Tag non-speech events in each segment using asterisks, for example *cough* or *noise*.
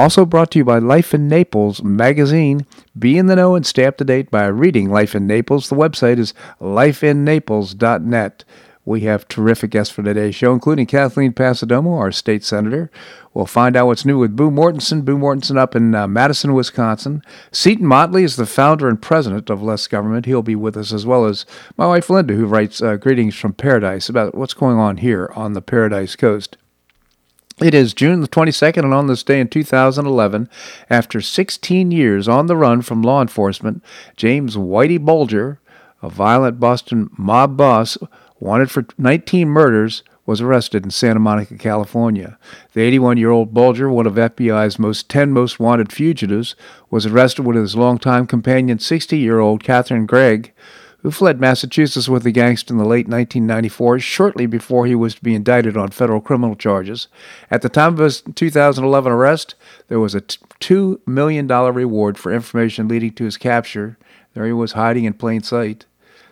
Also brought to you by Life in Naples magazine. Be in the know and stay up to date by reading Life in Naples. The website is lifeinnaples.net. We have terrific guests for today's show, including Kathleen Passidomo, our state senator. We'll find out what's new with Boo Mortenson. Boo Mortenson up in uh, Madison, Wisconsin. Seton Motley is the founder and president of Less Government. He'll be with us, as well as my wife Linda, who writes uh, Greetings from Paradise about what's going on here on the Paradise Coast. It is June the 22nd, and on this day in 2011, after 16 years on the run from law enforcement, James Whitey Bulger, a violent Boston mob boss wanted for 19 murders, was arrested in Santa Monica, California. The 81 year old Bulger, one of FBI's most 10 most wanted fugitives, was arrested with his longtime companion, 60 year old Catherine Greig, who fled Massachusetts with the gangster in the late 1994, shortly before he was to be indicted on federal criminal charges. At the time of his 2011 arrest, there was a $2 million reward for information leading to his capture. There he was hiding in plain sight,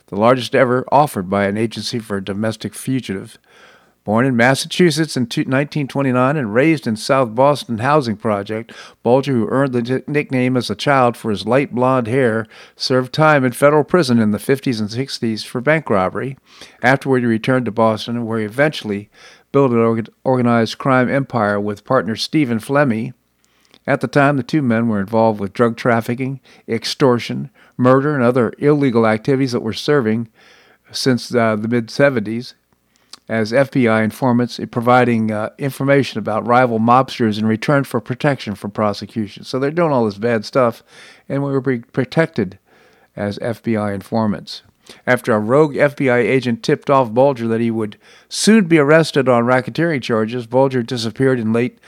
the largest ever offered by an agency for a domestic fugitive. Born in Massachusetts in 1929 and raised in South Boston Housing Project, Bulger, who earned the nickname as a child for his light blonde hair, served time in federal prison in the 50s and 60s for bank robbery. Afterward, he returned to Boston, where he eventually built an organized crime empire with partner Stephen Flemmi. At the time, the two men were involved with drug trafficking, extortion, murder, and other illegal activities that were serving since uh, the mid 70s as FBI informants, providing uh, information about rival mobsters in return for protection from prosecution. So they're doing all this bad stuff, and we were protected as FBI informants. After a rogue FBI agent tipped off Bulger that he would soon be arrested on racketeering charges, Bulger disappeared in late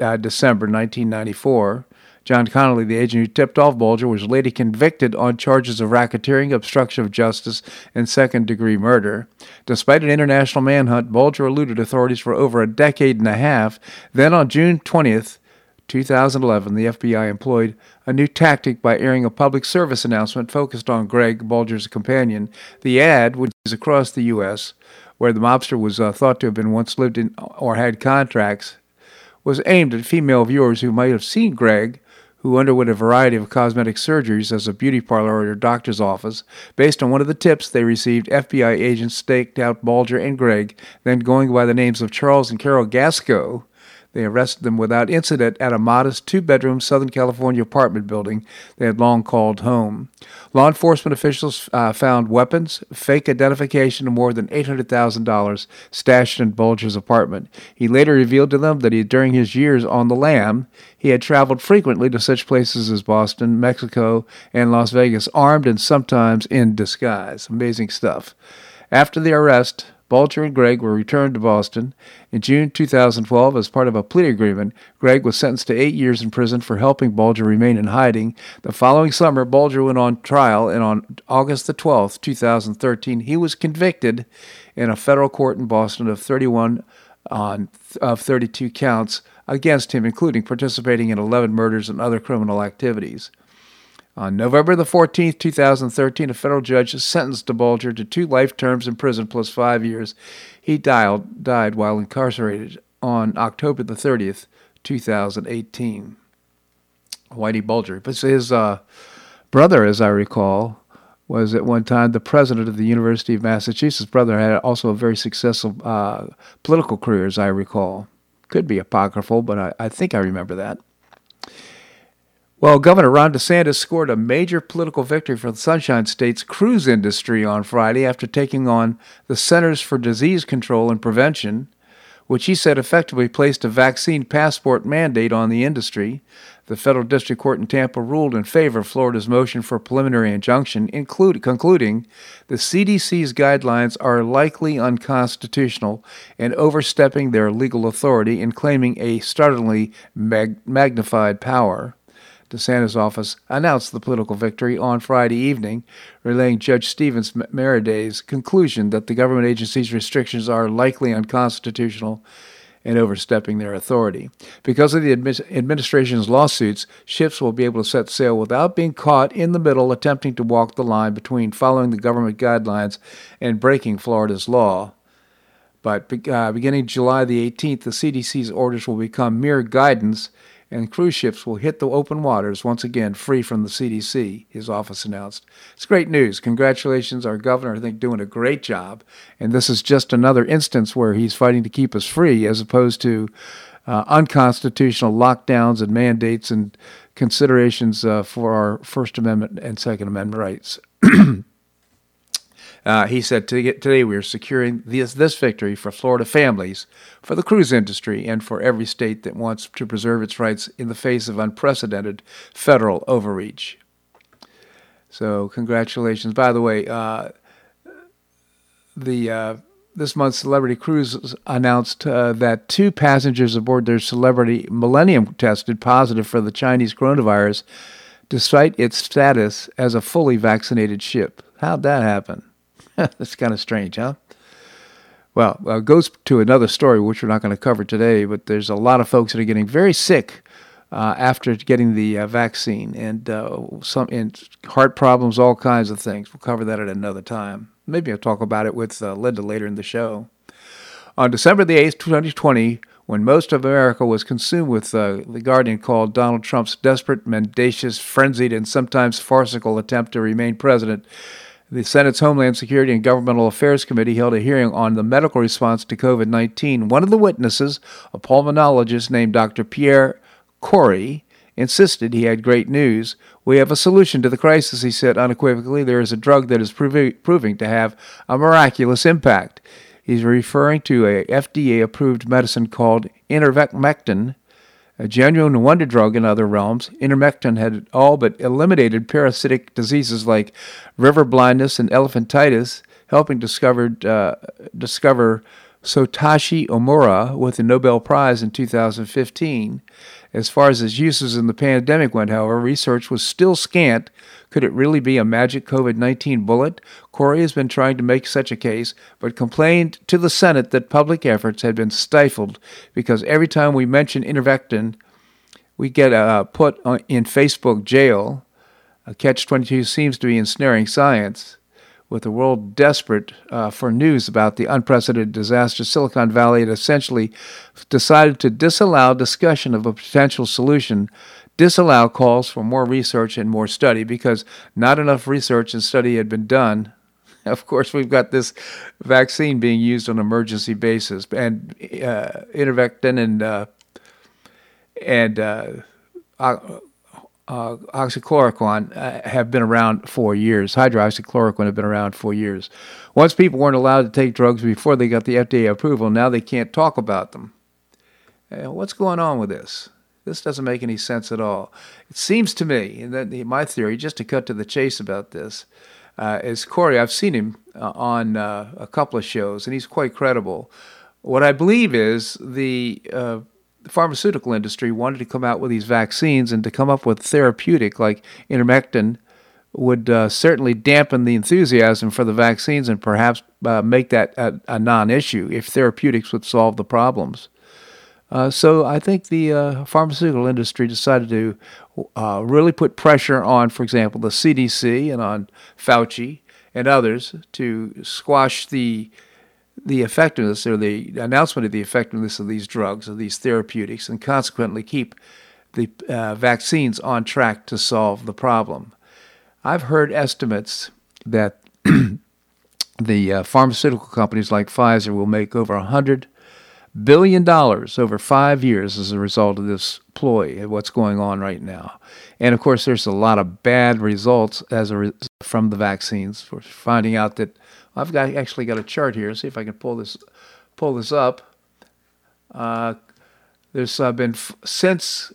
uh, December 1994. John Connolly, the agent who tipped off Bulger, was later convicted on charges of racketeering, obstruction of justice, and second degree murder. Despite an international manhunt, Bulger eluded authorities for over a decade and a half. Then on June 20th, 2011, the FBI employed a new tactic by airing a public service announcement focused on Greig, Bulger's companion. The ad, which is across the U.S., where the mobster was uh, thought to have been once lived in or had contracts, was aimed at female viewers who might have seen Greig who underwent a variety of cosmetic surgeries as a beauty parlor or doctor's office. Based on one of the tips they received, FBI agents staked out Bulger and Greig, then going by the names of Charles and Carol Gasko, they arrested them without incident at a modest two bedroom Southern California apartment building they had long called home. Law enforcement officials uh, found weapons, fake identification, and more than $800,000 stashed in Bulger's apartment. He later revealed to them that he, during his years on the lam, he had traveled frequently to such places as Boston, Mexico, and Las Vegas, armed and sometimes in disguise. Amazing stuff. After the arrest, Bulger and Greig were returned to Boston. In June 2012, as part of a plea agreement, Greig was sentenced to eight years in prison for helping Bulger remain in hiding. The following summer, Bulger went on trial, and on August the 12th, 2013, he was convicted in a federal court in Boston of 31 on of 32 counts against him, including participating in 11 murders and other criminal activities. On November the 14th, 2013, a federal judge sentenced Bulger to two life terms in prison plus five years. He died, died while incarcerated on October the 30th, 2018. Whitey Bulger. But his uh, brother, as I recall, was at one time the president of the University of Massachusetts. Brother had also a very successful uh, political career, as I recall. Could be apocryphal, but I, I think I remember that. Well, Governor Ron DeSantis scored a major political victory for the Sunshine State's cruise industry on Friday after taking on the Centers for Disease Control and Prevention, which he said effectively placed a vaccine passport mandate on the industry. The federal district court in Tampa ruled in favor of Florida's motion for a preliminary injunction, include, concluding the CDC's guidelines are likely unconstitutional and overstepping their legal authority and claiming a startlingly mag- magnified power. DeSantis' office announced the political victory on Friday evening, relaying Judge Stevens Merryday's conclusion that the government agency's restrictions are likely unconstitutional and overstepping their authority. Because of the administration's lawsuits, ships will be able to set sail without being caught in the middle attempting to walk the line between following the government guidelines and breaking Florida's law. But uh, beginning July the 18th, the CDC's orders will become mere guidance and cruise ships will hit the open waters once again free from the CDC, his office announced. It's great news. Congratulations, our governor, I think, doing a great job. And this is just another instance where he's fighting to keep us free as opposed to uh, unconstitutional lockdowns and mandates and considerations uh, for our First Amendment and Second Amendment rights. *clears throat* Uh, he said, Today we are securing this, this victory for Florida families, for the cruise industry, and for every state that wants to preserve its rights in the face of unprecedented federal overreach. So, congratulations. By the way, uh, the uh, this month's Celebrity Cruise announced uh, that two passengers aboard their Celebrity Millennium tested positive for the Chinese coronavirus, despite its status as a fully vaccinated ship. How'd that happen? *laughs* That's kind of strange, huh? Well, it goes to another story, which we're not going to cover today, but there's a lot of folks that are getting very sick uh, after getting the uh, vaccine, and uh, some and heart problems, all kinds of things. We'll cover that at another time. Maybe I'll talk about it with uh, Linda later in the show. On December the 8th, 2020, when most of America was consumed with uh, the Guardian called Donald Trump's desperate, mendacious, frenzied, and sometimes farcical attempt to remain president, the Senate's Homeland Security and Governmental Affairs Committee held a hearing on the medical response to COVID 19. One of the witnesses, a pulmonologist named Dr. Pierre Kory, insisted he had great news. We have a solution to the crisis, he said unequivocally. There is a drug that is proving to have a miraculous impact. He's referring to a FDA approved medicine called ivermectin a genuine wonder drug in other realms, ivermectin had all but eliminated parasitic diseases like river blindness and elephantitis, helping discovered, uh, discover Satoshi Omura with the Nobel Prize in 2015. As far as its uses in the pandemic went, however, research was still scant. Could it really be a magic COVID 19 bullet? Kory has been trying to make such a case, but complained to the Senate that public efforts had been stifled because every time we mention ivermectin, we get uh, put in Facebook jail. A Catch 22 seems to be ensnaring science with the world desperate uh, for news about the unprecedented disaster, Silicon Valley had essentially decided to disallow discussion of a potential solution, disallow calls for more research and more study because not enough research and study had been done. *laughs* Of course, we've got this vaccine being used on an emergency basis, and uh, ivermectin and uh, and uh, uh, oxychloroquine uh, have been around for years. Hydroxychloroquine have been around for years. Once people weren't allowed to take drugs before they got the FDA approval, now they can't talk about them. Uh, what's going on with this? This doesn't make any sense at all. It seems to me, and that my theory, just to cut to the chase about this, uh, is Kory. I've seen him on a couple of shows, and he's quite credible. What I believe is the the pharmaceutical industry wanted to come out with these vaccines and to come up with therapeutic like ivermectin would uh, certainly dampen the enthusiasm for the vaccines and perhaps uh, make that a, a, non-issue if therapeutics would solve the problems. Uh, so I think the uh, pharmaceutical industry decided to uh, really put pressure on, for example, the CDC and on Fauci and others to squash the the effectiveness or the announcement of the effectiveness of these drugs, of these therapeutics, and consequently keep the uh, vaccines on track to solve the problem. I've heard estimates that *clears throat* the uh, pharmaceutical companies like Pfizer will make over $100 billion over five years as a result of this ploy, and what's going on right now. And of course, there's a lot of bad results as a re- from the vaccines. We're finding out that I've got actually got a chart here. See if I can pull this pull this up. Uh, there's uh, been f- since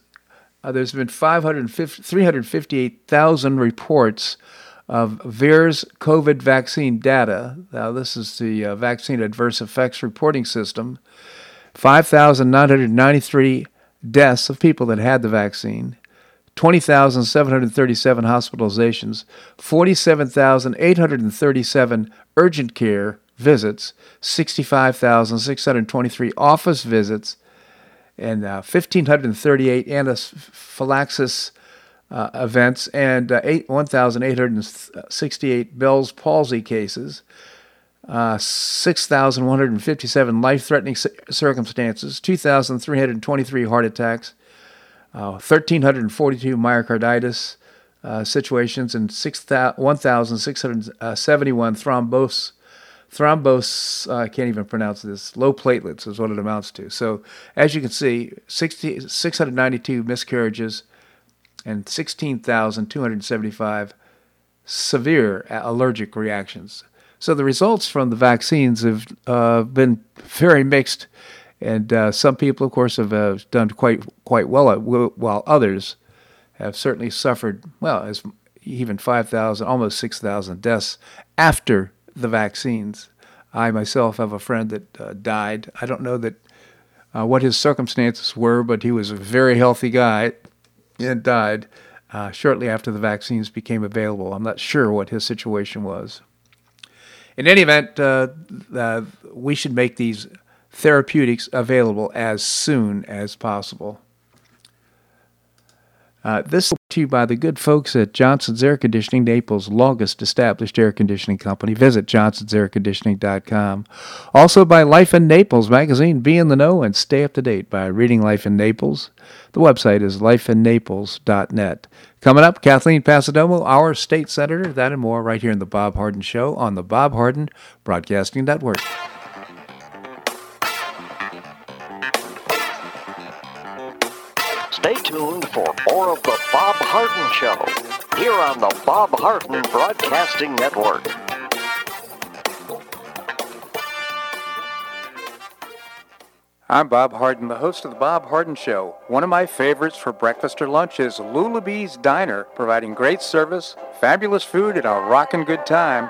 uh, there's been 358,000 reports of VAERS COVID vaccine data. Now this is the uh, vaccine adverse effects reporting system. 5,993 deaths of people that had the vaccine. 20,737 hospitalizations, 47,837 urgent care visits, 65,623 office visits, and uh, 1,538 anaphylaxis uh, events, and uh, 1,868 Bell's palsy cases, uh, 6,157 life threatening circumstances, 2,323 heart attacks, uh, 1,342 myocarditis uh, situations, and 1,671 thrombose. Thrombose, I uh, can't even pronounce this, low platelets is what it amounts to. So, as you can see, 60, 692 miscarriages and 16,275 severe allergic reactions. So the results from the vaccines have uh, been very mixed, and uh, some people, of course, have uh, done quite quite well, while others have certainly suffered well as even 5,000, almost 6,000 deaths after the vaccines. I myself have a friend that uh, died. I don't know that uh, what his circumstances were, but he was a very healthy guy and died uh, shortly after the vaccines became available. I'm not sure what his situation was in any event, uh, uh, we should make these therapeutics available as soon as possible. Uh, this is to you by the good folks at Johnson's Air Conditioning, Naples' longest established air conditioning company. Visit johnsonsairconditioning.com. Also by Life in Naples magazine. Be in the know and stay up to date by reading Life in Naples. The website is lifeinnaples.net. Coming up, Kathleen Passidomo, our state senator, that and more right here in the Bob Harden Show on the Bob Harden Broadcasting Network. Stay tuned for more of the Bob Harden Show here on the Bob Harden Broadcasting Network. I'm Bob Harden, the host of The Bob Harden Show. One of my favorites for breakfast or lunch is Lulabee's Diner, providing great service, fabulous food, and a rockin' good time.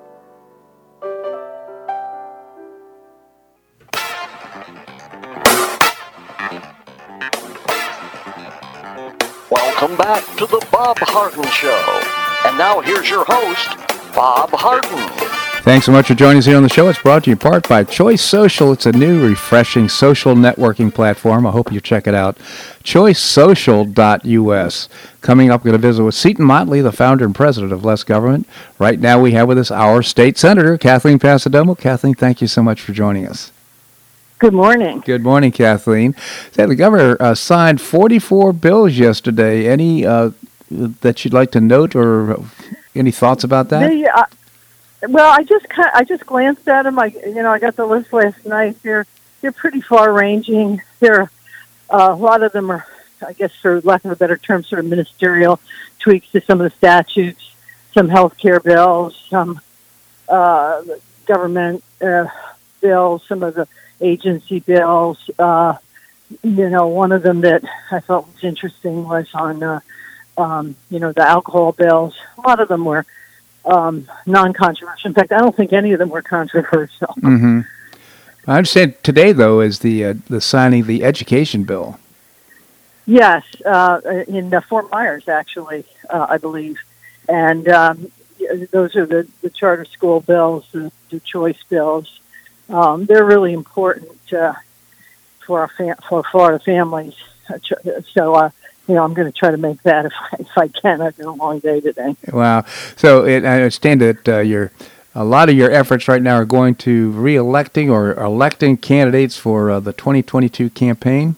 Welcome back to the Bob Harden Show. And now here's your host, Bob Harden. Thanks so much for joining us here on the show. It's brought to you in part by Choice Social. It's a new, refreshing social networking platform. I hope you check it out. ChoiceSocial.us. Coming up, we're going to visit with Seton Motley, the founder and president of Less Government. Right now, we have with us our state senator, Kathleen Passidomo. Kathleen, thank you so much for joining us. Good morning. Good morning, Kathleen. the governor uh, signed 44 bills yesterday. Any uh, that you'd like to note, or any thoughts about that? The, uh, well, I just kind of, I just glanced at them. I you know I got the list last night. They're they're pretty far ranging. They're Uh, a lot of them are, I guess, for lack of a better term, sort of ministerial tweaks to some of the statutes, some health care bills, some uh, government uh, bills, some of the agency bills. Uh, you know, one of them that I thought was interesting was on, uh, um, you know, the alcohol bills. A lot of them were um, non-controversial. In fact, I don't think any of them were controversial. Mm-hmm. I understand today, though, is the uh, the signing of the education bill. Yes, uh, in uh, Fort Myers, actually, uh, I believe, and um, those are the, the charter school bills, the, the choice bills. Um, they're really important uh, for our fam- for Florida families. So, uh, you know, I'm going to try to make that *laughs* if I, if I can. I've been a long day today. Wow. So it, I understand that uh, you're a lot of your efforts right now are going to re-electing or electing candidates for uh, the 2022 campaign.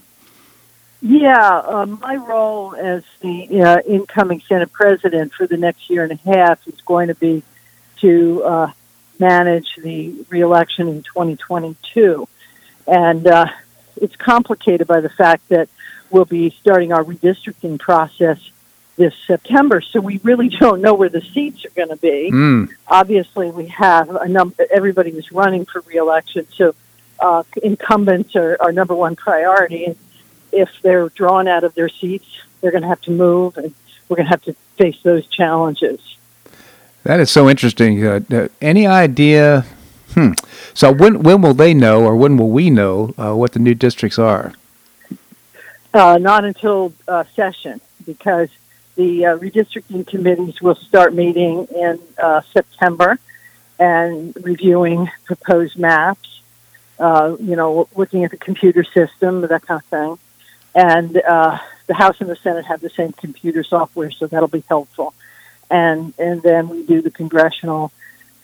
Yeah, uh, my role as the uh, incoming Senate president for the next year and a half is going to be to uh, manage the reelection in 2022. And uh, it's complicated by the fact that we'll be starting our redistricting process this September, so we really *laughs* don't know where the seats are going to be. Mm. Obviously, we have a number. Everybody is running for reelection, so uh, incumbents are our number one priority. And if they're drawn out of their seats, they're going to have to move, and we're going to have to face those challenges. That is so interesting. Uh, uh, any idea? Hmm. So when when will they know, or when will we know uh, what the new districts are? Uh, not until uh, session, because the uh, redistricting committees will start meeting in September and reviewing proposed maps. you know, looking at the computer system, that kind of thing. And the House and the Senate have the same computer software, so that'll be helpful and and then we do the congressional,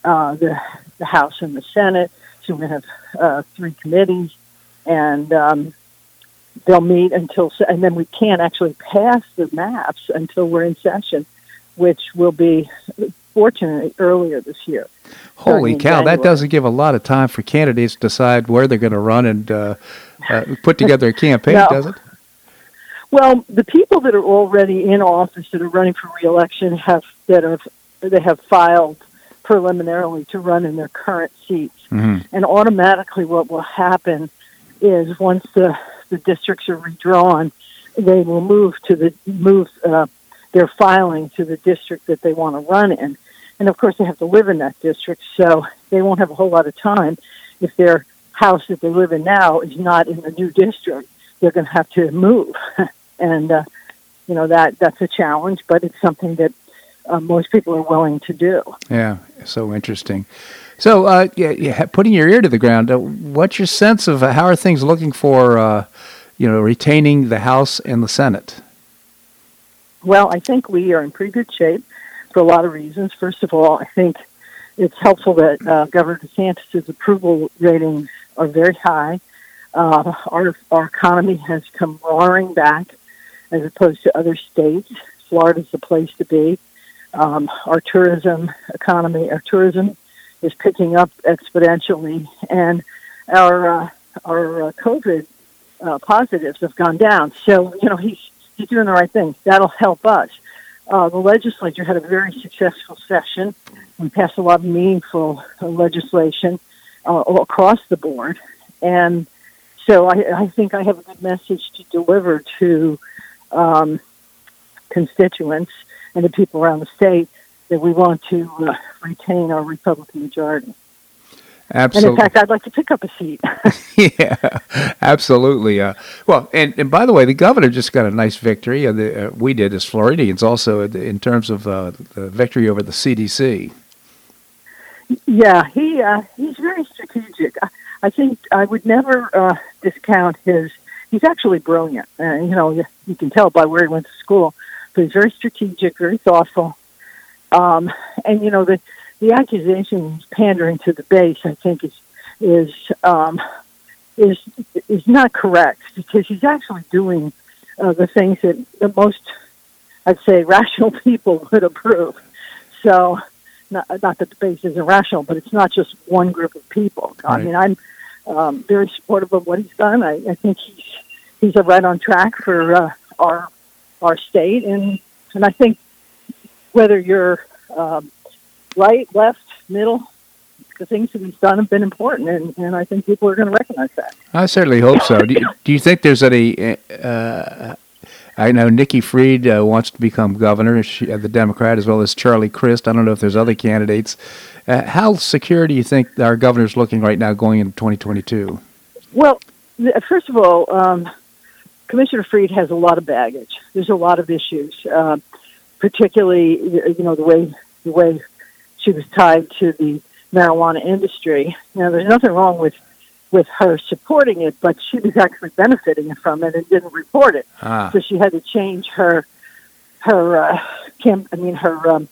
uh, the the House and the Senate. So we have uh, three committees, and um, they'll meet until, and then we can't actually pass the maps until we're in session, which will be fortunately earlier this year. Holy cow! That doesn't give a lot of time for candidates to decide where they're going to run and uh, uh, put *laughs* together a campaign, no. does it? Well, the people that are already in office that are running for reelection have that have they have filed preliminarily to run in their current seats, mm-hmm. and automatically what will happen is once the the districts are redrawn, they will move to the move uh, their filing to the district that they want to run in, and of course they have to live in that district, so they won't have a whole lot of time if their house that they live in now is not in the new district. They're going to have to move. *laughs* and uh, you know that that's a challenge, but it's something that uh, most people are willing to do. Yeah, so interesting. So, uh, yeah, yeah, putting your ear to the ground, uh, what's your sense of uh, how are things looking for, uh, you know, retaining the House and the Senate? Well, I think we are in pretty good shape for a lot of reasons. First of all, I think it's helpful that uh, Governor DeSantis' approval ratings are very high. Uh, our our economy has come roaring back as opposed to other states. Florida's the place to be. Um, our tourism economy, our tourism is picking up exponentially, and our uh, our uh, COVID uh, positives have gone down. So you know he's he's doing the right thing. That'll help us. Uh, the legislature had a very successful session. We passed a lot of meaningful uh, legislation uh, across the board, and so I, I think I have a good message to deliver to um, constituents and the people around the state that we want to uh, retain our Republican majority. Absolutely. And in fact, I'd like to pick up a seat. *laughs* yeah, absolutely. Uh, well, and, and by the way, the governor just got a nice victory. Uh, the, uh, we did as Floridians also in terms of uh, the victory over the CDC. Yeah, he uh, he's very strategic. I, I think I would never uh, discount his he's actually brilliant. Uh, you know, you, you can tell by where he went to school, but he's very strategic, very thoughtful. Um, and you know, the the accusation pandering to the base, I think, is is um, is is not correct because he's actually doing uh, the things that the most, I'd say, rational *laughs* people would approve. So, not, not that the base is irrational, but it's not just one group of people. Right. I mean, I'm um, very supportive of what he's done. I, I think he's he's right on track for uh, our our state, and and I think whether you're um, right, left, middle, the things that he's done have been important, and, and I think people are going to recognize that. I certainly hope so. Do you, do you think there's any? Uh, I know Nikki Fried uh, wants to become governor, she, uh, the Democrat, as well as Charlie Crist. I don't know if there's other candidates. Uh, how secure do you think our governor's looking right now going into 2022? Well, first of all, um, Commissioner Fried has a lot of baggage. There's a lot of issues, uh, particularly you know the way the way she was tied to the marijuana industry. Now, there's nothing wrong with with her supporting it, but she was actually benefiting from it and didn't report it. Ah. So she had to change her her uh, camp. I mean her um,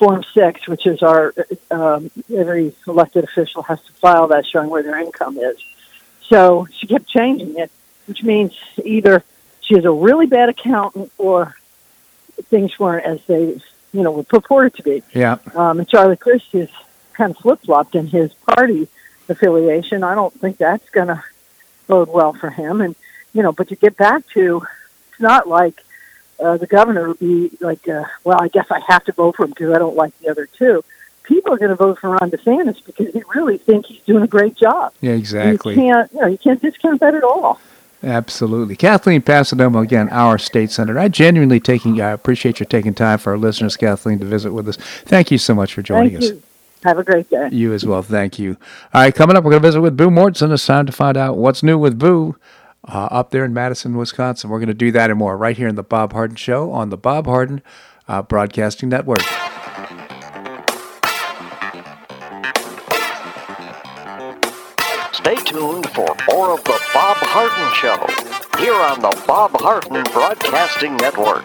Form Six, which is our um, every elected official has to file that showing where their income is. So she kept changing it, which means either she is a really bad accountant or things weren't as they you know were purported to be. Yeah. Um, and Charlie Crist is kind of flip flopped in his party affiliation. I don't think that's going to bode well for him. And you know, but to get back to, it's not like uh, the governor would be like, uh, well, I guess I have to vote for him because I don't like the other two. People are going to vote for Ron DeSantis because they really think he's doing a great job. Yeah, exactly. And you can't, you know, you can't discount that at all. Absolutely. Kathleen Passidomo, again, our state senator. I genuinely taking, I appreciate you taking time for our listeners, Kathleen, to visit with us. Thank you so much for joining Thank us. You. Have a great day. You as well. Thank you. All right, coming up, we're going to visit with Boo Mortenson. It's time to find out what's new with Boo uh, up there in Madison, Wisconsin. We're going to do that and more right here in the Bob Harden Show on the Bob Harden uh, Broadcasting Network. Stay tuned for more of the Bob Harden Show here on the Bob Harden Broadcasting Network.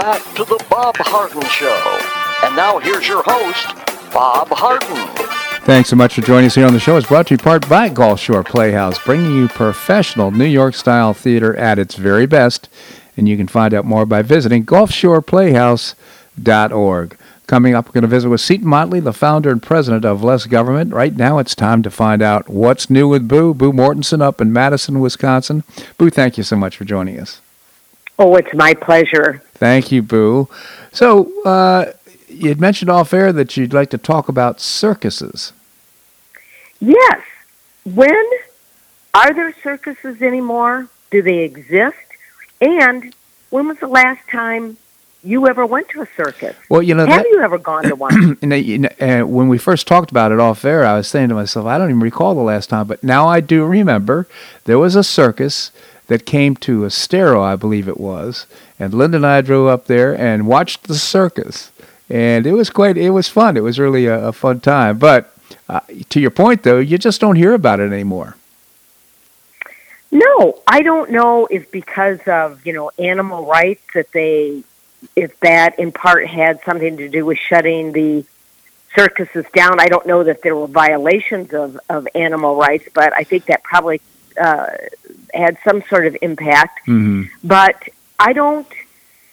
Back to the Bob Harden Show. And now here's your host, Bob Harden. Thanks so much for joining us here on the show. It's brought to you part by Gulf Shore Playhouse, bringing you professional New York style theater at its very best. And you can find out more by visiting GulfShorePlayhouse.org. Coming up, we're going to visit with Seton Motley, the founder and president of Less Government. Right now, it's time to find out what's new with Boo. Boo Mortenson up in Madison, Wisconsin. Boo, thank you so much for joining us. Oh, it's my pleasure. Thank you, Boo. So, uh, you had mentioned off air that you'd like to talk about circuses. Yes. When are there circuses anymore? Do they exist? And when was the last time you ever went to a circus. Well, you know, Have that, you ever gone to one? *clears throat* and, you uh, when we first talked about it off air, I was saying to myself, I don't even recall the last time, but now I do remember there was a circus that came to Estero, I believe it was, and Linda and I drove up there and watched the circus, and it was quite, it was fun. It was really a, a fun time. But uh, to your point, though, you just don't hear about it anymore. No, I don't know if because of, you know, animal rights that they if that in part had something to do with shutting the circuses down. I don't know that there were violations of, of animal rights, but I think that probably uh, had some sort of impact. Mm-hmm. But I don't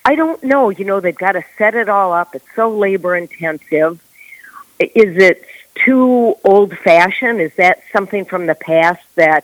I don't know. You know, they've got to set it all up. It's so labor intensive. Is it too old fashioned? Is that something from the past that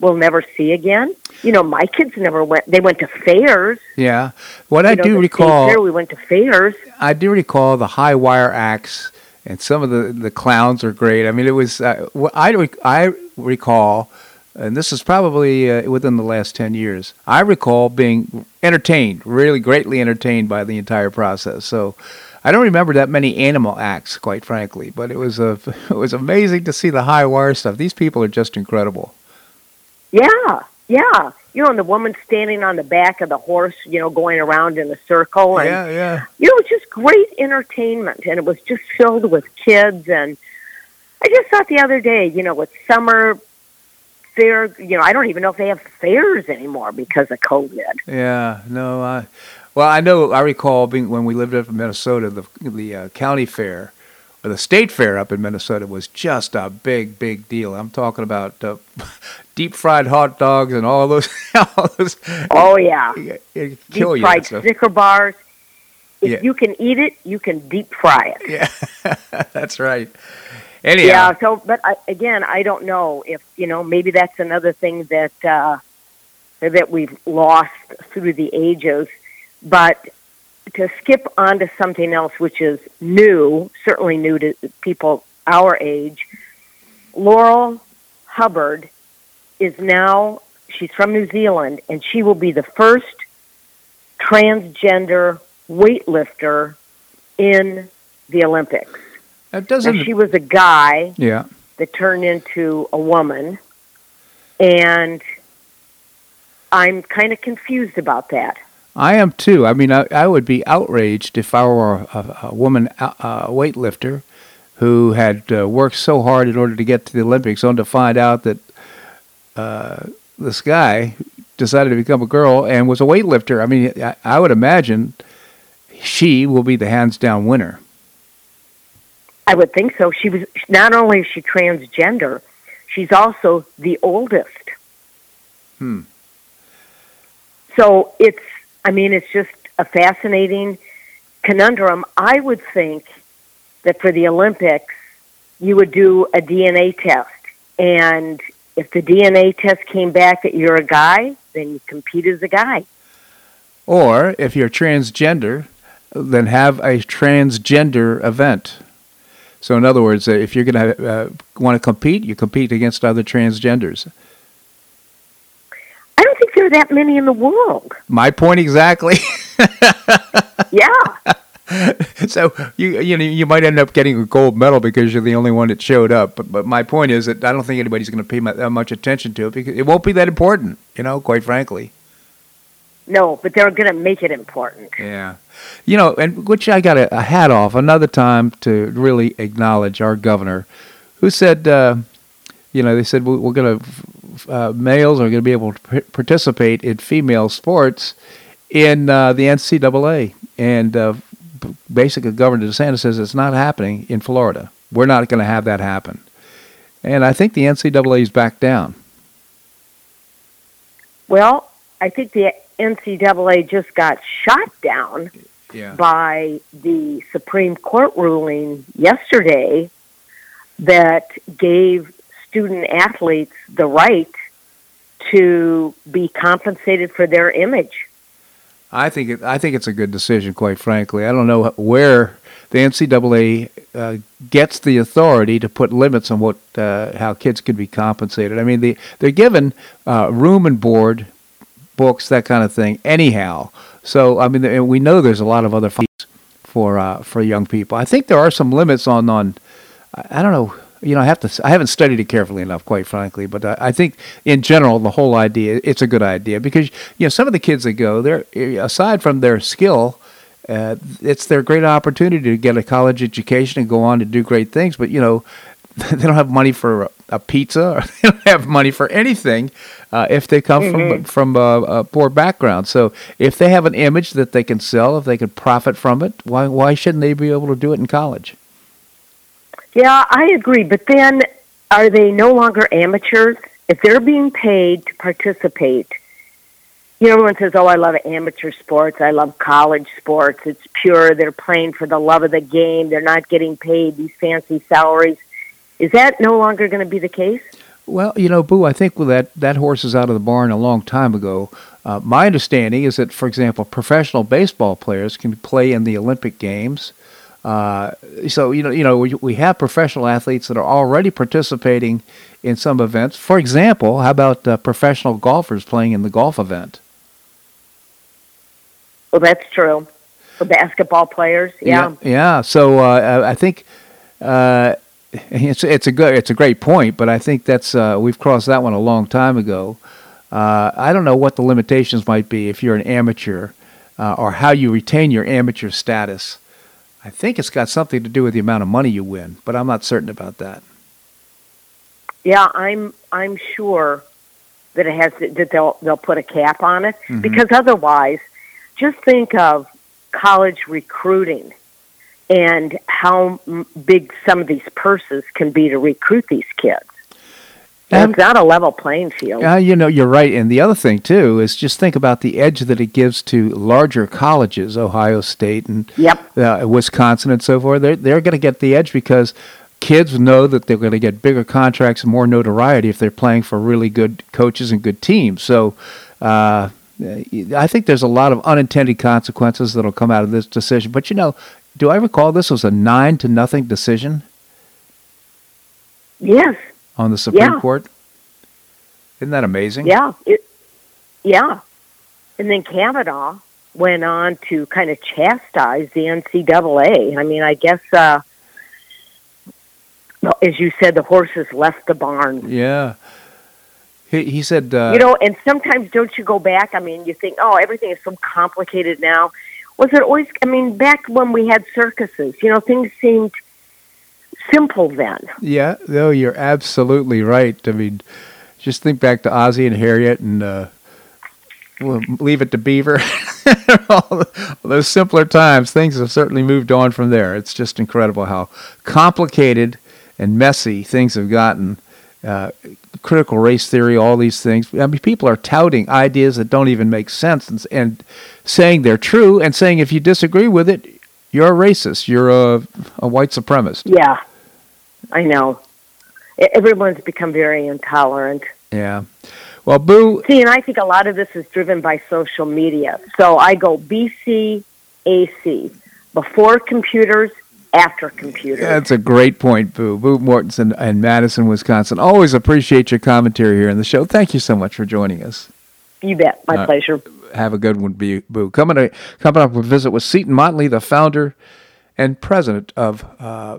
we'll never see again? You know, my kids never went. They went to fairs. Yeah, what You I know, do recall, fair, we went to fairs. I do recall the high wire acts, and some of the, the clowns are great. I mean, it was uh, I I recall, and this is probably uh, within the last ten years. I recall being entertained, really greatly entertained by the entire process. So. I don't remember that many animal acts, quite frankly, but it was a, *laughs* it was amazing to see the high wire stuff. These people are just incredible. Yeah, yeah. You know, and the woman standing on the back of the horse, you know, going around in a circle, and Yeah, yeah. you know, it was just great entertainment, and it was just filled with kids. And I just thought the other day, you know, with summer fair, you know, I don't even know if they have fairs anymore because of COVID. Yeah, no. I, well, I know. I recall being when we lived up in Minnesota, the the uh, county fair or the state fair up in Minnesota was just a big, big deal. I'm talking about uh, *laughs* deep fried hot dogs and all those. *laughs* all those Oh yeah, it, it deep kill you. fried stuff. Snicker bars. If Yeah. you can eat it, you can deep fry it. *laughs* Yeah, that's right. Anyhow, Yeah. So, but I, again, I don't know if you know. Maybe that's another thing that uh, that we've lost through the ages. But to skip on to something else, which is new, certainly new to people our age, Laurel Hubbard is now. She's from New Zealand, and she will be the first transgender weightlifter in the Olympics. That doesn't. she was a guy yeah, that turned into a woman, and I'm kind of confused about that. I am too. I mean, I, I would be outraged if I were a, a woman uh, weightlifter who had uh, worked so hard in order to get to the Olympics, only to find out that uh, this guy decided to become a girl and was a weightlifter. I mean, I, I would imagine she will be the hands down winner. I would think so. She was not only is she transgender, she's also the oldest. Hmm. So it's, I mean, it's just a fascinating conundrum. I would think that for the Olympics, you would do a DNA test. And if the DNA test came back that you're a guy, then you compete as a guy. Or if you're transgender, then have a transgender event. So, in other words, uh, if you're going to uh, want to compete, you compete against other transgenders. I don't think there are that many in the world. My point exactly. *laughs* Yeah. so you you know you might end up getting a gold medal because you're the only one that showed up. But but my point is that I don't think anybody's going to pay that much attention to it because it won't be that important. You know, quite frankly. No, but they're going to make it important. Yeah. You know, and which I got a, a hat off another time to really acknowledge our governor, who said, uh, you know, they said we- we're going to uh, males are going to be able to p- participate in female sports in uh, the NCAA, and uh, b- basically Governor DeSantis says it's not happening in Florida. We're not going to have that happen, and I think the NCAA is back down. Well, I think the NCAA just got shot down Yeah. by the Supreme Court ruling yesterday that gave student athletes the right to be compensated for their image. I think it, I think it's a good decision, quite frankly. I don't know where the NCAA uh, gets the authority to put limits on what uh, how kids can be compensated. I mean, they they're given uh, room and board books, that kind of thing. Anyhow, so I mean, we know there's a lot of other for uh, for young people. I think there are some limits on on. I don't know. You know, I have to. I haven't studied it carefully enough, quite frankly. But I, I think, in general, the whole idea it's a good idea because you know some of the kids that go there, aside from their skill, uh, it's their great opportunity to get a college education and go on to do great things. But you know, *laughs* they don't have money for a pizza, or *laughs* they don't have money for anything uh, if they come mm-hmm. from from a, a, poor background. So if they have an image that they can sell, if they can profit from it, why why shouldn't they be able to do it in college? Yeah, I agree. But then, are they no longer amateurs if they're being paid to participate? you know, everyone says, "Oh, I love amateur sports. I love college sports. It's pure. They're playing for the love of the game. They're not getting paid these fancy salaries." Is that no longer going to be the case? Well, you know, Boo, I think that that horse is out of the barn a long time ago. Uh, my understanding is that, for example, professional baseball players can play in the Olympic Games. Uh, so you know, you know, we, we have professional athletes that are already participating in some events. For example, how about uh, professional golfers playing in the golf event? Well, that's true. For basketball players, yeah. Yeah. yeah. So uh, I think uh, *laughs* it's it's a good it's a great point, but I think that's uh, we've crossed that one a long time ago. Uh, I don't know what the limitations might be if you're an amateur, uh, or how you retain your amateur status. I think it's got something to do with the amount of money you win, but I'm not certain about that. Yeah, I'm I'm sure that it has that they'll they'll put a cap on it mm-hmm. because otherwise just think of college recruiting and how big some of these purses can be to recruit these kids. Um, it's not a level playing field. Uh, you know, you're right. And the other thing, too, is just think about the edge that it gives to larger colleges, Ohio State and yep. uh, Wisconsin and so forth. They're, they're going to get the edge because kids know that they're going to get bigger contracts and more notoriety if they're playing for really good coaches and good teams. So, uh, I think there's a lot of unintended consequences that'll come out of this decision. But you know, do I recall this was a nine to nothing decision? Yes. On the Supreme yeah. Court. Isn't that amazing? Yeah. It, yeah. And then Kavanaugh went on to kind of chastise the NCAA. I mean, I guess, uh, as you said, the horses left the barn. Yeah. He, he said, uh, you know, and sometimes don't you go back? I mean, you think, oh, everything is so complicated now. Was it always? I mean, back when we had circuses, you know, things seemed simple then. Yeah, no, you're absolutely right. I mean, just think back to Ozzie and Harriet, and uh, we'll leave it to Beaver. *laughs* all those simpler times, things have certainly moved on from there. It's just incredible how complicated and messy things have gotten uh, critical race theory, all these things. I mean, people are touting ideas that don't even make sense and, and saying they're true and saying if you disagree with it, you're a racist, you're a, a white supremacist. Yeah, I know. Everyone's become very intolerant. Yeah. Well, Boo. See, and I think a lot of this is driven by social media. So I go BCAC, Before computers, after computers. That's a great point, Boo. Boo Mortenson in Madison, Wisconsin. Always appreciate your commentary here in the show. Thank you so much for joining us. You bet. My uh, pleasure. Have a good one, Boo. Coming, to, coming up, we'll visit with Seton Motley, the founder and president of uh,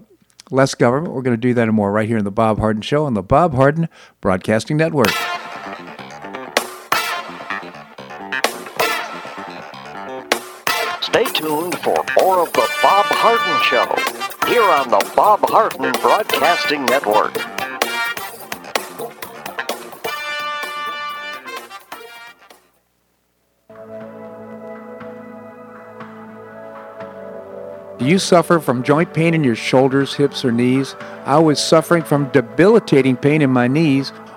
Less Government. We're going to do that and more right here in the Bob Harden Show on the Bob Harden Broadcasting Network. Stay tuned for more of the Bob Harden Show here on the Bob Harden Broadcasting Network. Do you suffer from joint pain in your shoulders, hips, or knees? I was suffering from debilitating pain in my knees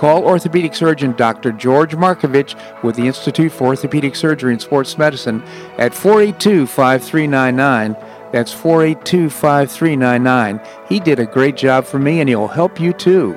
Call orthopedic surgeon Dr. George Markovich with the Institute for Orthopedic Surgery and Sports Medicine at 482 5399. That's 482 5399. He did a great job for me and he'll help you too.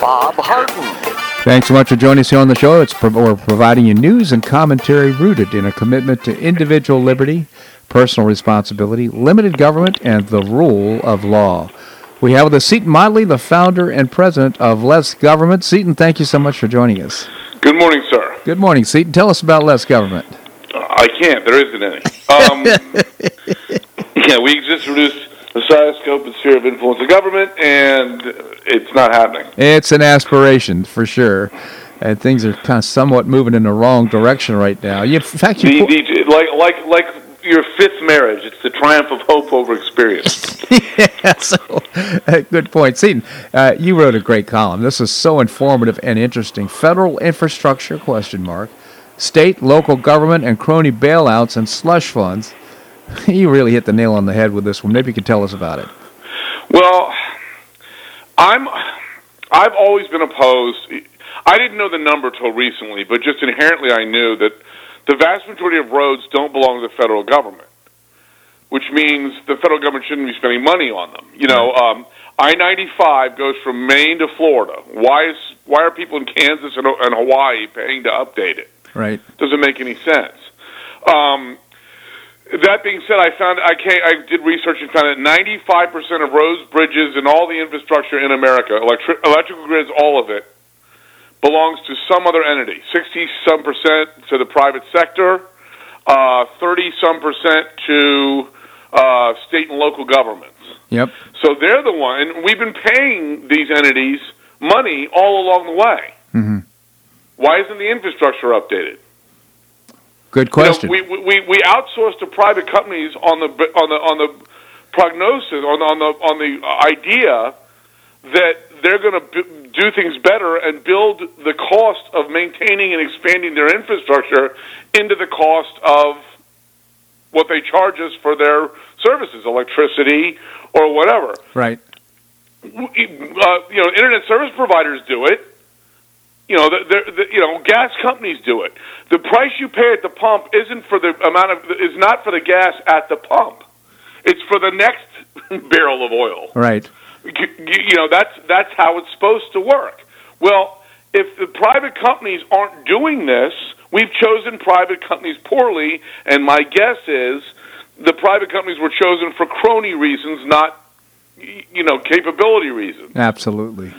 Bob Harden. Thanks so much for joining us here on the show. It's pro- we're providing you news and commentary rooted in a commitment to individual liberty, personal responsibility, limited government, and the rule of law. We have with us Seton Motley, the founder and president of Less Government. Seton, thank you so much for joining us. Good morning, sir. Good morning, Seton. Tell us about Less Government. Uh, I can't. There isn't any. Um, *laughs* yeah, we just reduced the scope, and sphere of influence of government, and it's not happening. It's an aspiration for sure, and things are kind of somewhat moving in the wrong direction right now. You, in fact, you The, the, like, like, like your fifth marriage, it's the triumph of hope over experience. *laughs* yeah, so *laughs* uh, good point. Seton, uh, you wrote a great column. This is so informative and interesting. Federal infrastructure question mark, state, local government, and crony bailouts and slush funds. *laughs* You really hit the nail on the head with this one. Maybe you could tell us about it. Well, I'm. I've always been opposed. I didn't know the number till recently, but just inherently, I knew that the vast majority of roads don't belong to the federal government, which means the federal government shouldn't be spending money on them. You know, um, I ninety five goes from Maine to Florida. Why is why are people in Kansas and, and Hawaii paying to update it? Right. Doesn't make any sense. Um, that being said, I found I came, I did research and found that 95 percent of roads, bridges, and all the infrastructure in America, electric, electrical grids, all of it, belongs to some other entity. 60 some percent to the private sector, uh, 30 some percent to uh, state and local governments. Yep. So they're the one, and we've been paying these entities money all along the way. hmm Why isn't the infrastructure updated? Good You know, question. we, we we outsource to private companies on the on the on the prognosis on the, on the on the idea that they're going to b- do things better and build the cost of maintaining and expanding their infrastructure into the cost of what they charge us for their services, electricity or whatever. right. Uh, you know, internet service providers do it. You know, the, the, the, you know, gas companies do it. The price you pay at the pump isn't for the amount of is not for the gas at the pump. It's for the next *laughs* barrel of oil. Right. You, you know, that's that's how it's supposed to work. Well, if the private companies aren't doing this, we've chosen private companies poorly, and my guess is the private companies were chosen for crony reasons, not you know capability reasons. Absolutely.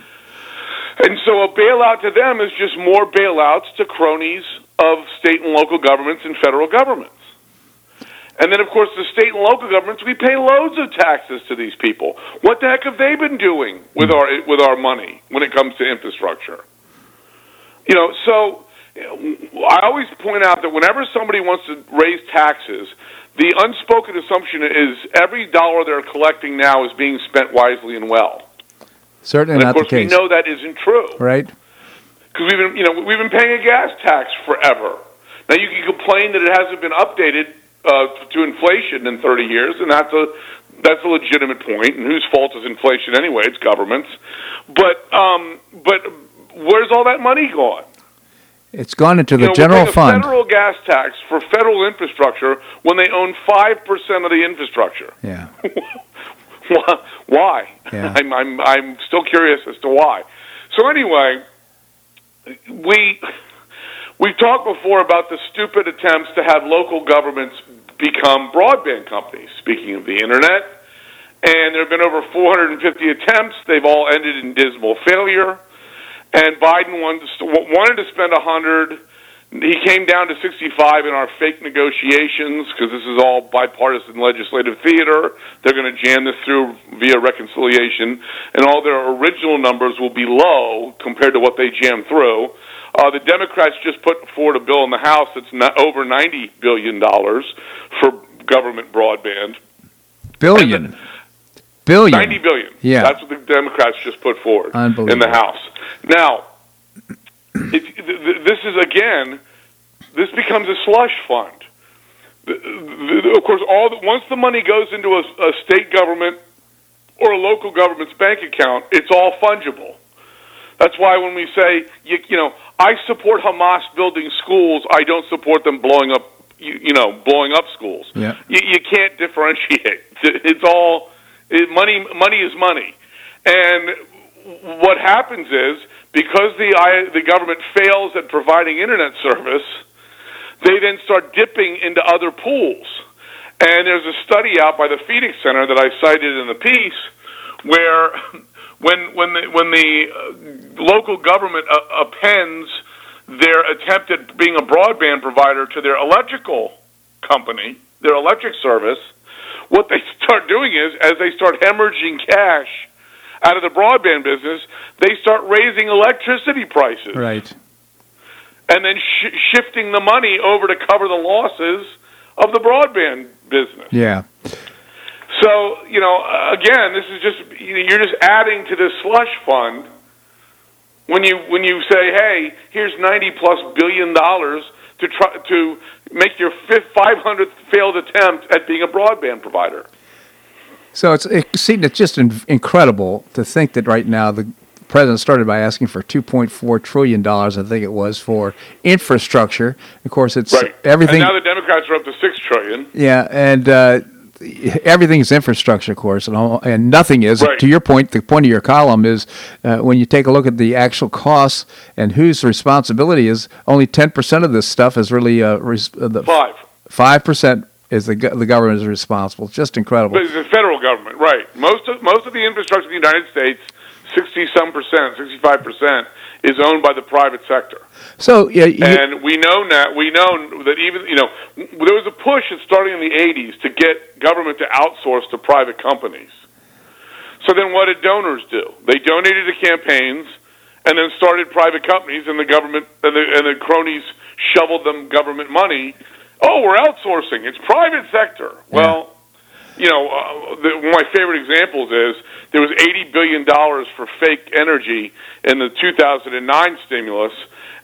And so a bailout to them is just more bailouts to cronies of state and local governments and federal governments. And then, of course, the state and local governments, we pay loads of taxes to these people. What the heck have they been doing with our with our money when it comes to infrastructure? You know, so I always point out that whenever somebody wants to raise taxes, the unspoken assumption is every dollar they're collecting now is being spent wisely and well. Certainly And not of course, the case. we know that isn't true Right. because we've been, you know, we've been paying a gas tax forever. Now you can complain that it hasn't been updated uh, to inflation in 30 years, and that's a that's a legitimate point. And whose fault is inflation anyway? It's government's. But um, but where's all that money gone? It's gone into the you know, general fund. A federal gas tax for federal infrastructure when they own five percent of the infrastructure. Yeah. *laughs* *laughs* why? Yeah. I'm, I'm I'm still curious as to why. So anyway, we we've talked before about the stupid attempts to have local governments become broadband companies. Speaking of the internet, and there have been over 450 attempts. They've all ended in dismal failure. And Biden wanted to, wanted to spend 100. He came down to 65 in our fake negotiations because this is all bipartisan legislative theater. They're going to jam this through via reconciliation, and all their original numbers will be low compared to what they jammed through. Uh, the Democrats just put forward a bill in the House that's not over $90 billion for government broadband. Billion. Billion. 90 billion. Yeah. That's what the Democrats just put forward in the House. Now, it, th- th- this is again, this becomes a slush fund. Of course, all the, once the money goes into a, a state government or a local government's bank account, it's all fungible. That's why when we say, you, you know, I support Hamas building schools, I don't support them blowing up, you, you know, blowing up schools. Yeah. You, you can't differentiate. *laughs* It's all it, money. Money is money, and what happens is because the the government fails at providing internet service, they then start dipping into other pools. And there's a study out by the Phoenix Center that I cited in the piece where *laughs* when when the when the uh, local government uh, appends their attempt at being a broadband provider to their electrical company, their electric service, what they *laughs* start doing is as they start hemorrhaging cash out of the broadband business, they start raising electricity prices Right. and then sh- shifting the money over to cover the losses of the broadband business. Yeah. So, you know, again, this is just you know, you're just adding to this slush fund when you when you say, "Hey, here's 90 plus billion dollars to try to make your fifth 500th failed attempt at being a broadband provider." So it's it, it's just in, incredible to think that right now the president started by asking for 2.4 trillion dollars, I think it was, for infrastructure. Of course, it's Right. everything. And now the Democrats are up to 6 trillion. yeah, and uh, everything is infrastructure, of course, and, all, and nothing is. Right. To your point, the point of your column is uh, when you take a look at the actual costs and whose responsibility is. Only 10 percent of this stuff is really uh, res- uh, the 5. five percent is the the government is responsible. It's just incredible. But it's the federal government, right? Most of most of the infrastructure in the United States, sixty some percent, sixty five percent, is owned by the private sector. So yeah, you, And we know now we know that even you know there was a push starting in the '80s to get government to outsource to private companies. So then, what did donors do? They donated to campaigns, and then started private companies, and the government and the, and the cronies shoveled them government money. Oh, we're outsourcing. It's private sector. Well, you know, uh, the, one of my favorite examples is there was eighty billion dollars for fake energy in the 2009 stimulus,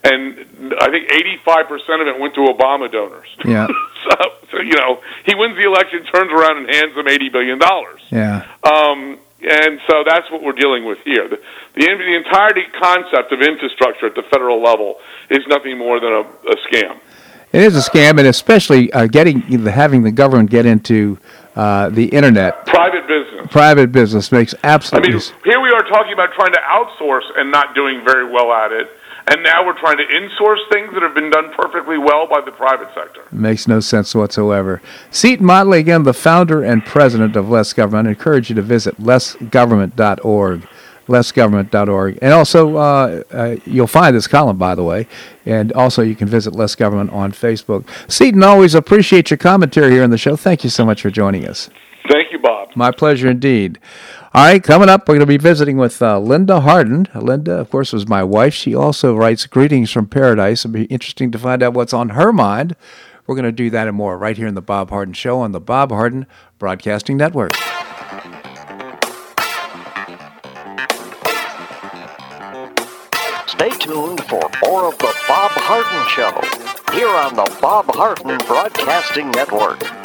and I think eighty-five percent of it went to Obama donors. Yeah. *laughs* so, so you know, he wins the election, turns around, and hands them eighty billion dollars. yeah. Um, and so that's what we're dealing with here. The, the, the entirety concept of infrastructure at the federal level is nothing more than a, a scam. It is a scam, and especially uh, getting having the government get into uh, the internet, Private business. private business makes absolutely. I mean, here we are talking about trying to outsource and not doing very well at it, and now we're trying to insource things that have been done perfectly well by the private sector. makes no sense whatsoever. Seton Motley, again, the founder and president of Less Government. I encourage you to visit lessgovernment.org. Lessgovernment.org. And also, uh, uh, you'll find this column, by the way. And also, you can visit Less Government on Facebook. Seton, always appreciate your commentary here on the show. Thank you so much for joining us. Thank you, Bob. My pleasure indeed. All right, coming up, we're going to be visiting with uh, Linda Harden. Linda, of course, was my wife. She also writes Greetings from Paradise. It'll be interesting to find out what's on her mind. We're going to do that and more right here in the Bob Harden Show on the Bob Harden Broadcasting Network. Stay tuned for more of the Bob Harden Show here on the Bob Harden Broadcasting Network.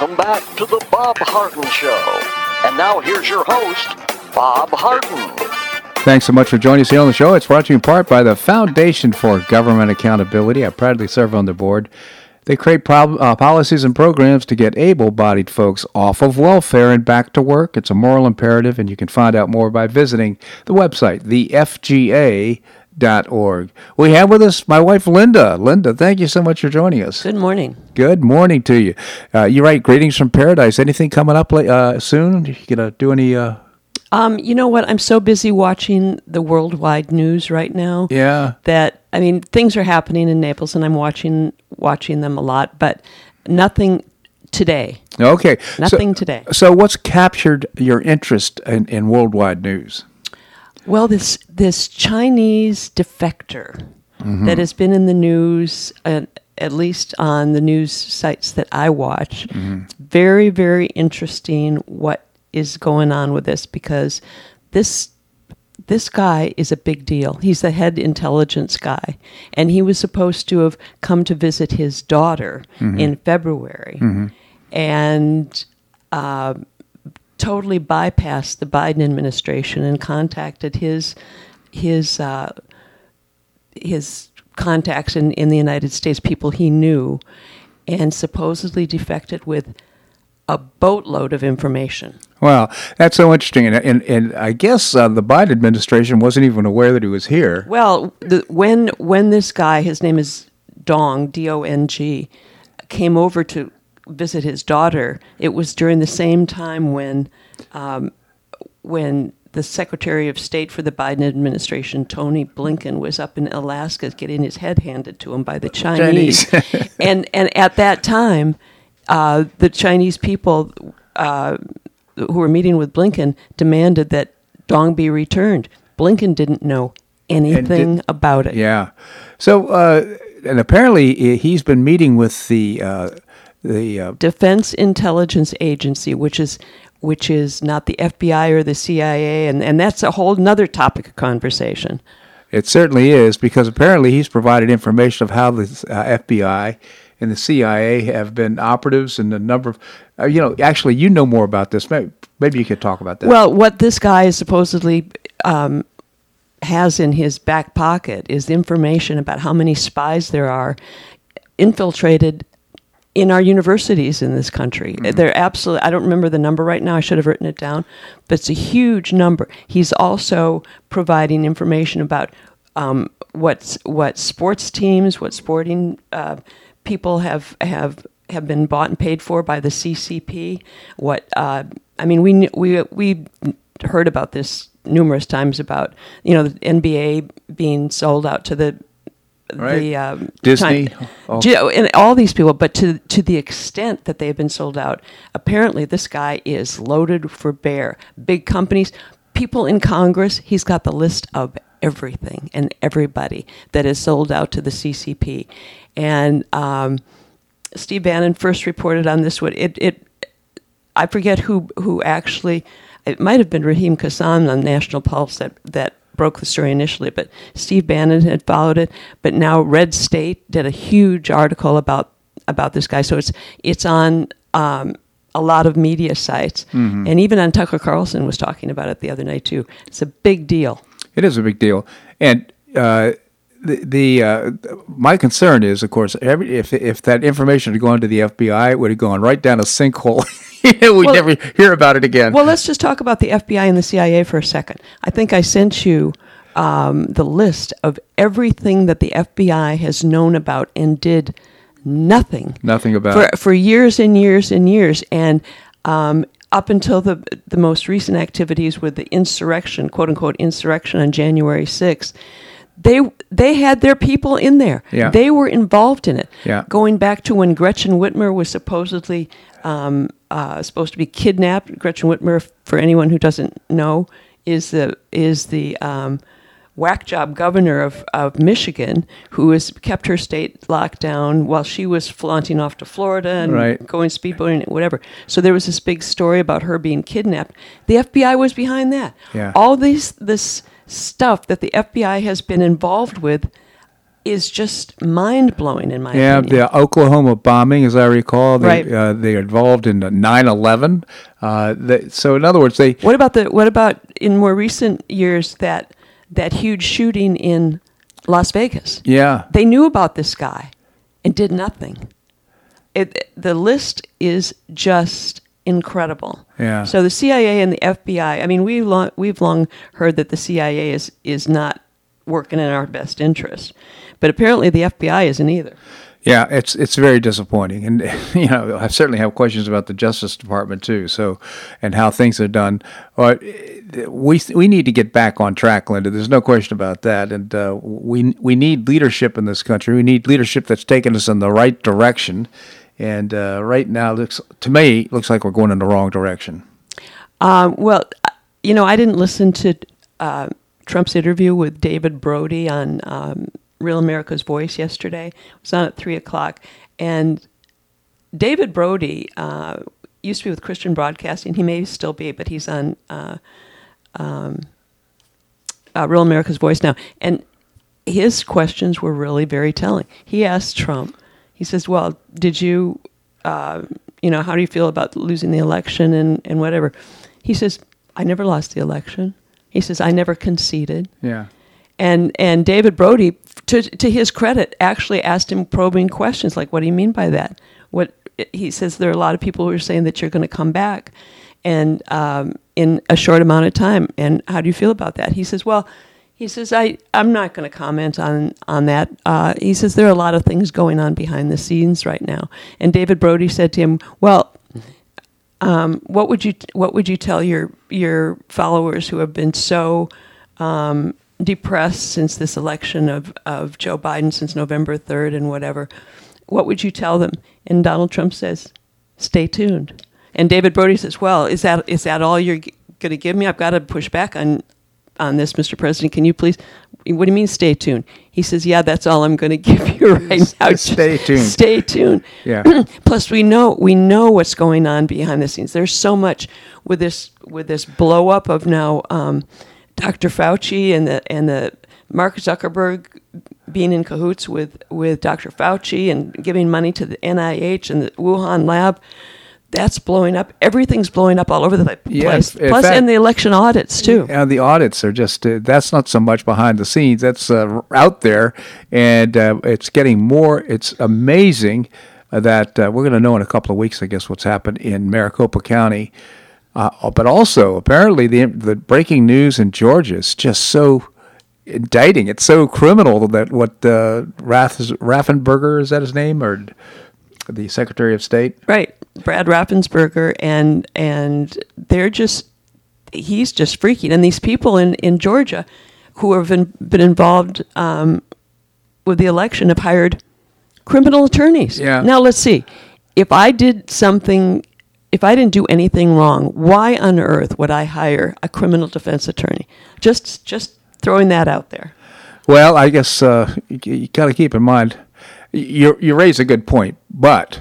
Welcome back to the Bob Harden Show. And now here's your host, Bob Harden. Thanks so much for joining us here on the show. It's brought to you in part by the Foundation for Government Accountability. I proudly serve on the board. They create uh, policies and programs to get able bodied folks off of welfare and back to work. It's a moral imperative, and you can find out more by visiting the website, thefga.org. We have with us my wife, Linda. Linda, thank you so much for joining us. Good morning. Good morning to you. Uh, you write greetings from paradise. Anything coming up uh, soon? You gonna do any? Uh... Um, you know what? I'm so busy watching the worldwide news right now. Yeah. That I mean, things are happening in Naples, and I'm watching watching them a lot, but nothing today. Okay. Nothing so, today. So, what's captured your interest in, in worldwide news? Well, this this Chinese defector mm-hmm. that has been in the news, uh, at least on the news sites that I watch, mm-hmm. very very interesting. What is going on with this? Because this this guy is a big deal. He's the head intelligence guy, and he was supposed to have come to visit his daughter mm-hmm. in February, mm-hmm. and. Uh, totally bypassed the Biden administration and contacted his his uh, his contacts in, in the United States, people he knew, and supposedly defected with a boatload of information. Wow, that's so interesting, and and, and I guess uh, the Biden administration wasn't even aware that he was here. Well, the, when when this guy, his name is Dong, D O N G, came over to visit his daughter, it was during the same time when um, when the Secretary of State for the Biden administration, Tony Blinken, was up in Alaska getting his head handed to him by the Chinese. Chinese. *laughs* and and at that time, uh, the Chinese people uh, who were meeting with Blinken demanded that Dong be returned. Blinken didn't know anything did, about it. Yeah. So, uh, and apparently he's been meeting with the uh, the uh, Defense Intelligence Agency, which is which is not the FBI or the CIA, and, and that's a whole other topic of conversation. It certainly is because apparently he's provided information of how the uh, FBI and the CIA have been operatives and the number of, uh, you know, actually you know more about this. Maybe, maybe you could talk about that. Well, what this guy is supposedly um, has in his back pocket is information about how many spies there are infiltrated in our universities in this country. Mm-hmm. They're absolutely, I don't remember the number right now, I should have written it down, but it's a huge number. He's also providing information about um, what's, what sports teams, what sporting uh, people have, have, have been bought and paid for by the CCP. What, uh, I mean, we, we, we heard about this numerous times about, you know, the NBA being sold out to the Right. the um, Disney, China- all- Ge- and all these people. But to to the extent that they have been sold out, apparently this guy is loaded for bear. Big companies, people in Congress. He's got the list of everything and everybody that is sold out to the CCP, and. Um, Steve Bannon first reported on this. What it, it I forget who who actually. It might have been Raheem Kassam on National Pulse that that broke the story initially, but Steve Bannon had followed it. But now Red State did a huge article about about this guy. So it's it's on. Um, a lot of media sites, and even on Tucker Carlson was talking about it the other night too. It's a big deal. It is a big deal, and uh, the the uh, my concern is, of course, every if if that information had gone to the FBI, it would have gone right down a sinkhole. *laughs* we would Well- never hear about it again. Well, let's just talk about the FBI and the CIA for a second. I think I sent you um, the list of everything that the FBI has known about and did nothing. Nothing about for for years and years and years, and um, up until the the most recent activities with the insurrection, quote unquote insurrection on January sixth. They they had their people in there. Yeah. They were involved in it. Yeah. Going back to when Gretchen Whitmer was supposedly um, uh, supposed to be kidnapped. Gretchen Whitmer, for anyone who doesn't know, is the is the um, whack job governor of, of Michigan who has kept her state locked down while she was flaunting off to Florida and Right. going speedboating, and whatever. So there was this big story about her being kidnapped. The FBI was behind that. Yeah. All these this stuff that the FBI has been involved with is just mind blowing in my Yeah, opinion. Yeah, the Oklahoma bombing, as I recall, they Right. uh, they are involved in the 9/11. Uh, they, so, in other words, they What about the what about in more recent years that that huge shooting in Las Vegas? yeah They knew about this guy and did nothing. It, the list is just incredible. Yeah. So the CIA and the FBI. I mean, we long, we've long heard that the CIA is is not working in our best interest, but apparently the FBI isn't either. Yeah, it's it's very disappointing, and *laughs* you know I certainly have questions about the Justice Department too. So, and how things are done. But we we need to get back on track, Linda. There's no question about that, and uh, we we need leadership in this country. We need leadership that's taking us in the right direction. And uh, right now, looks to me looks like we're going in the wrong direction. Um, well, you know, I didn't listen to uh, Trump's interview with David Brody on um, Real America's Voice yesterday. It was on at three o'clock, and David Brody uh, used to be with Christian Broadcasting. He may still be, but he's on uh, um, uh, Real America's Voice now, and his questions were really very telling. He asked Trump. He says, "Well, did you?" uh, you know, how do you feel about losing the election and, and whatever? He says, I never lost the election. He says, I never conceded. Yeah. And and David Brody, to to his credit, actually asked him probing questions like, "What do you mean by that?" What he says there are a lot of people who are saying that you're going to come back, and um, in a short amount of time. And how do you feel about that? He says, "Well." He says, I, I'm not going to comment on, on that. Uh, he says, there are a lot of things going on behind the scenes right now. And David Brody said to him, Well, um, what would you what would you tell your your followers who have been so um, depressed since this election of, of Joe Biden since November third and whatever? What would you tell them? And Donald Trump says, "Stay tuned." And David Brody says, "Well, is that is that all you're going to give me? I've got to push back on on this, Mr. President. Can you please? What do you mean, stay tuned?" He says, "Yeah, that's all I'm going *laughs* to give you right now. Just Stay tuned. Stay tuned." Yeah. *clears throat* Plus, we know we know what's going on behind the scenes. There's so much with this with this blow up of now um, Dr. Fauci and the and the Mark Zuckerberg being in cahoots with with Dr. Fauci and giving money to the NIH and the Wuhan lab. That's blowing up. Everything's blowing up all over the place. Yeah, in- Plus, fact- and the election audits too. Yeah, the audits are just uh, that's not so much behind the scenes. That's uh, out there, and uh, it's getting more. It's amazing uh, that uh, we're going to know in a couple of weeks, I guess, what's happened in Maricopa County. Uh, but also, apparently, the the breaking news in Georgia is just so indicting. It's so criminal that what uh, Rath Raffenberger is that his name or the Secretary of State? Right, Brad Raffensperger, and and they're just he's just freaking. And these people in in Georgia who have been, been involved um, with the election have hired criminal attorneys. Yeah. Now let's see. If I did something, if I didn't do anything wrong, why on earth would I hire a criminal defense attorney? Just just throwing that out there. Well, I guess uh, you, you got to keep in mind you you raise a good point, but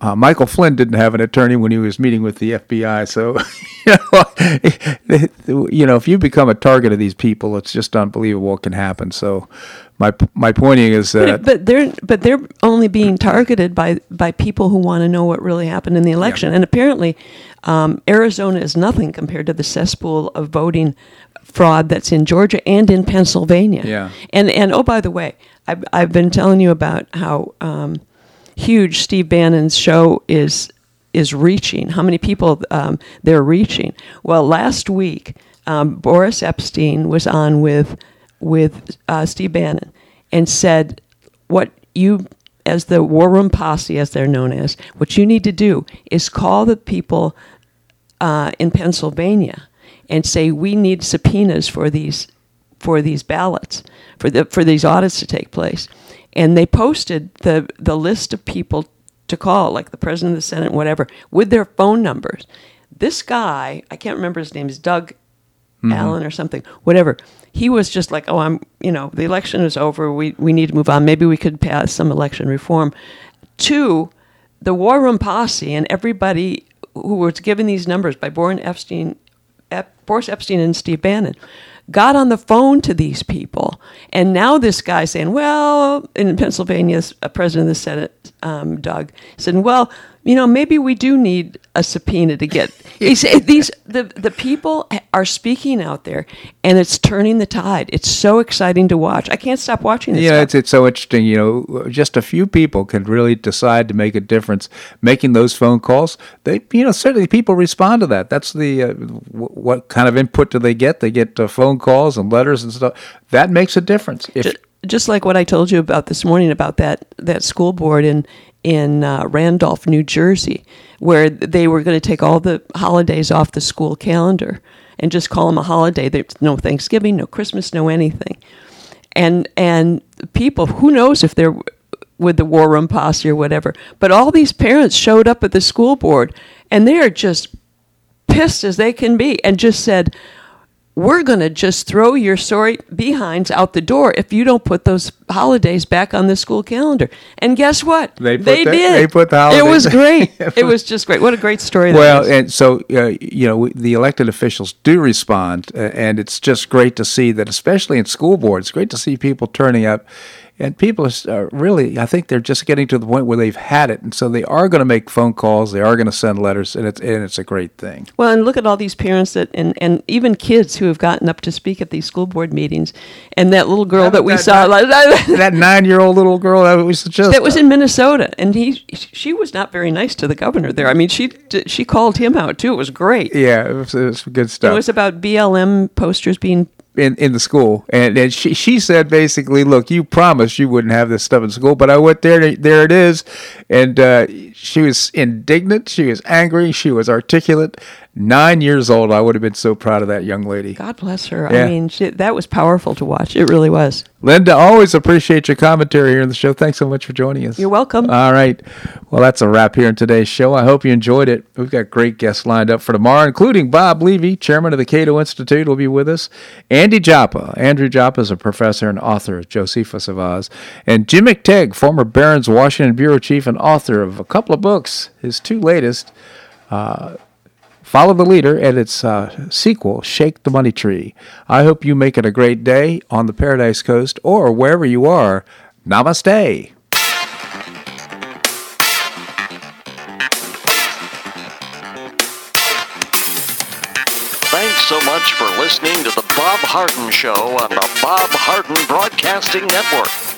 uh, Michael Flynn didn't have an attorney when he was meeting with the FBI. So, *laughs* you know, *laughs* you know, if you become a target of these people, it's just unbelievable what can happen. So, my my pointing is that. But, but they're but they're only being targeted by by people who want to know what really happened in the election, and apparently, um, Arizona is nothing compared to the cesspool of voting fraud that's in Georgia and in Pennsylvania. Yeah. And and oh by the way, I've I've been telling you about how um, huge Steve Bannon's show is is reaching. How many people um, they're reaching? Well, last week um, Boris Epshteyn was on with with uh, Steve Bannon and said what you as the War Room Posse, as they're known as, what you need to do is call the people uh, in Pennsylvania and say we need subpoenas for these for these ballots for the for these audits to take place and they posted the the list of people to call like the president of the senate whatever with their phone numbers. This guy i can't remember his name is doug mm-hmm. allen or something whatever. He was just like oh i'm you know the election is over. We we need to move on. Maybe we could pass some election reform. To the war room posse and everybody who was given these numbers by Boris Epshteyn, Ep, Boris Epshteyn and Steve Bannon, got on the phone to these people, and now this guy saying, "Well," in Pennsylvania, a president of the Senate, um, Doug, said, "Well, you know, maybe we do need a subpoena to get." *laughs* he "These the the people are speaking out there, and it's turning the tide. It's so exciting to watch. I can't stop watching this." Yeah, stuff. it's it's so interesting. You know, just a few people can really decide to make a difference. Making those phone calls, they you know certainly people respond to that. That's the uh, w- what kind of input do they get? They get uh, phone calls and letters and stuff. That makes a difference. If Ju- just like what I told you about this morning about that that school board in in uh, Randolph, New Jersey, where they were going to take all the holidays off the school calendar and just call them a holiday. There's no Thanksgiving, no Christmas, no anything. And and people, who knows if they're with the war room posse or whatever. But all these parents showed up at the school board, and they are just pissed as they can be, and just said, we're going to just throw your sorry behinds out the door if you don't put those holidays back on the school calendar. And guess what? They put they that- did. they put the holidays. It was great. *laughs* it was just great. What a great story. that Well, and so uh, you know the elected officials do respond, uh, and it's just great to see that, especially in school boards. Great to see people turning up, and people are really. I think they're just getting to the point where they've had it, and so they are going to make phone calls. They are going to send letters, and it's and it's a great thing. Well, and look at all these parents that, and, and even kids who have gotten up to speak at these school board meetings, and that little girl that we that- saw, *laughs* that nine-year-old little girl that was just that was in Minnesota, and he, she was not very nice to the governor there. I mean, she she called him out too. It was great. yeah, it was, it was good stuff. It was about BLM posters being in, in the school, and, and she she said basically, look, you promised you wouldn't have this stuff in school, but I went there, there it is, and uh, she was indignant, she was angry, she was articulate. Nine years old, I would have been so proud of that young lady. God bless her. Yeah. I mean, she, that was powerful to watch. It really was. Linda, always appreciate your commentary here in the show. Thanks so much for joining us. You're welcome. All right. Well, that's a wrap here in today's show. I hope you enjoyed it. We've got great guests lined up for tomorrow, including Bob Levy, chairman of the Cato Institute, will be with us. Andy Joppa. Andrew Joppa is a professor and author of Josephus of Oz. And Jim McTague, former Barron's Washington Bureau chief and author of a couple of books, his two latest. Uh, Follow the Leader and its uh, sequel, Shake the Money Tree. I hope you make it a great day on the Paradise Coast or wherever you are. Namaste. Thanks so much for listening to the Bob Harden Show on the Bob Harden Broadcasting Network.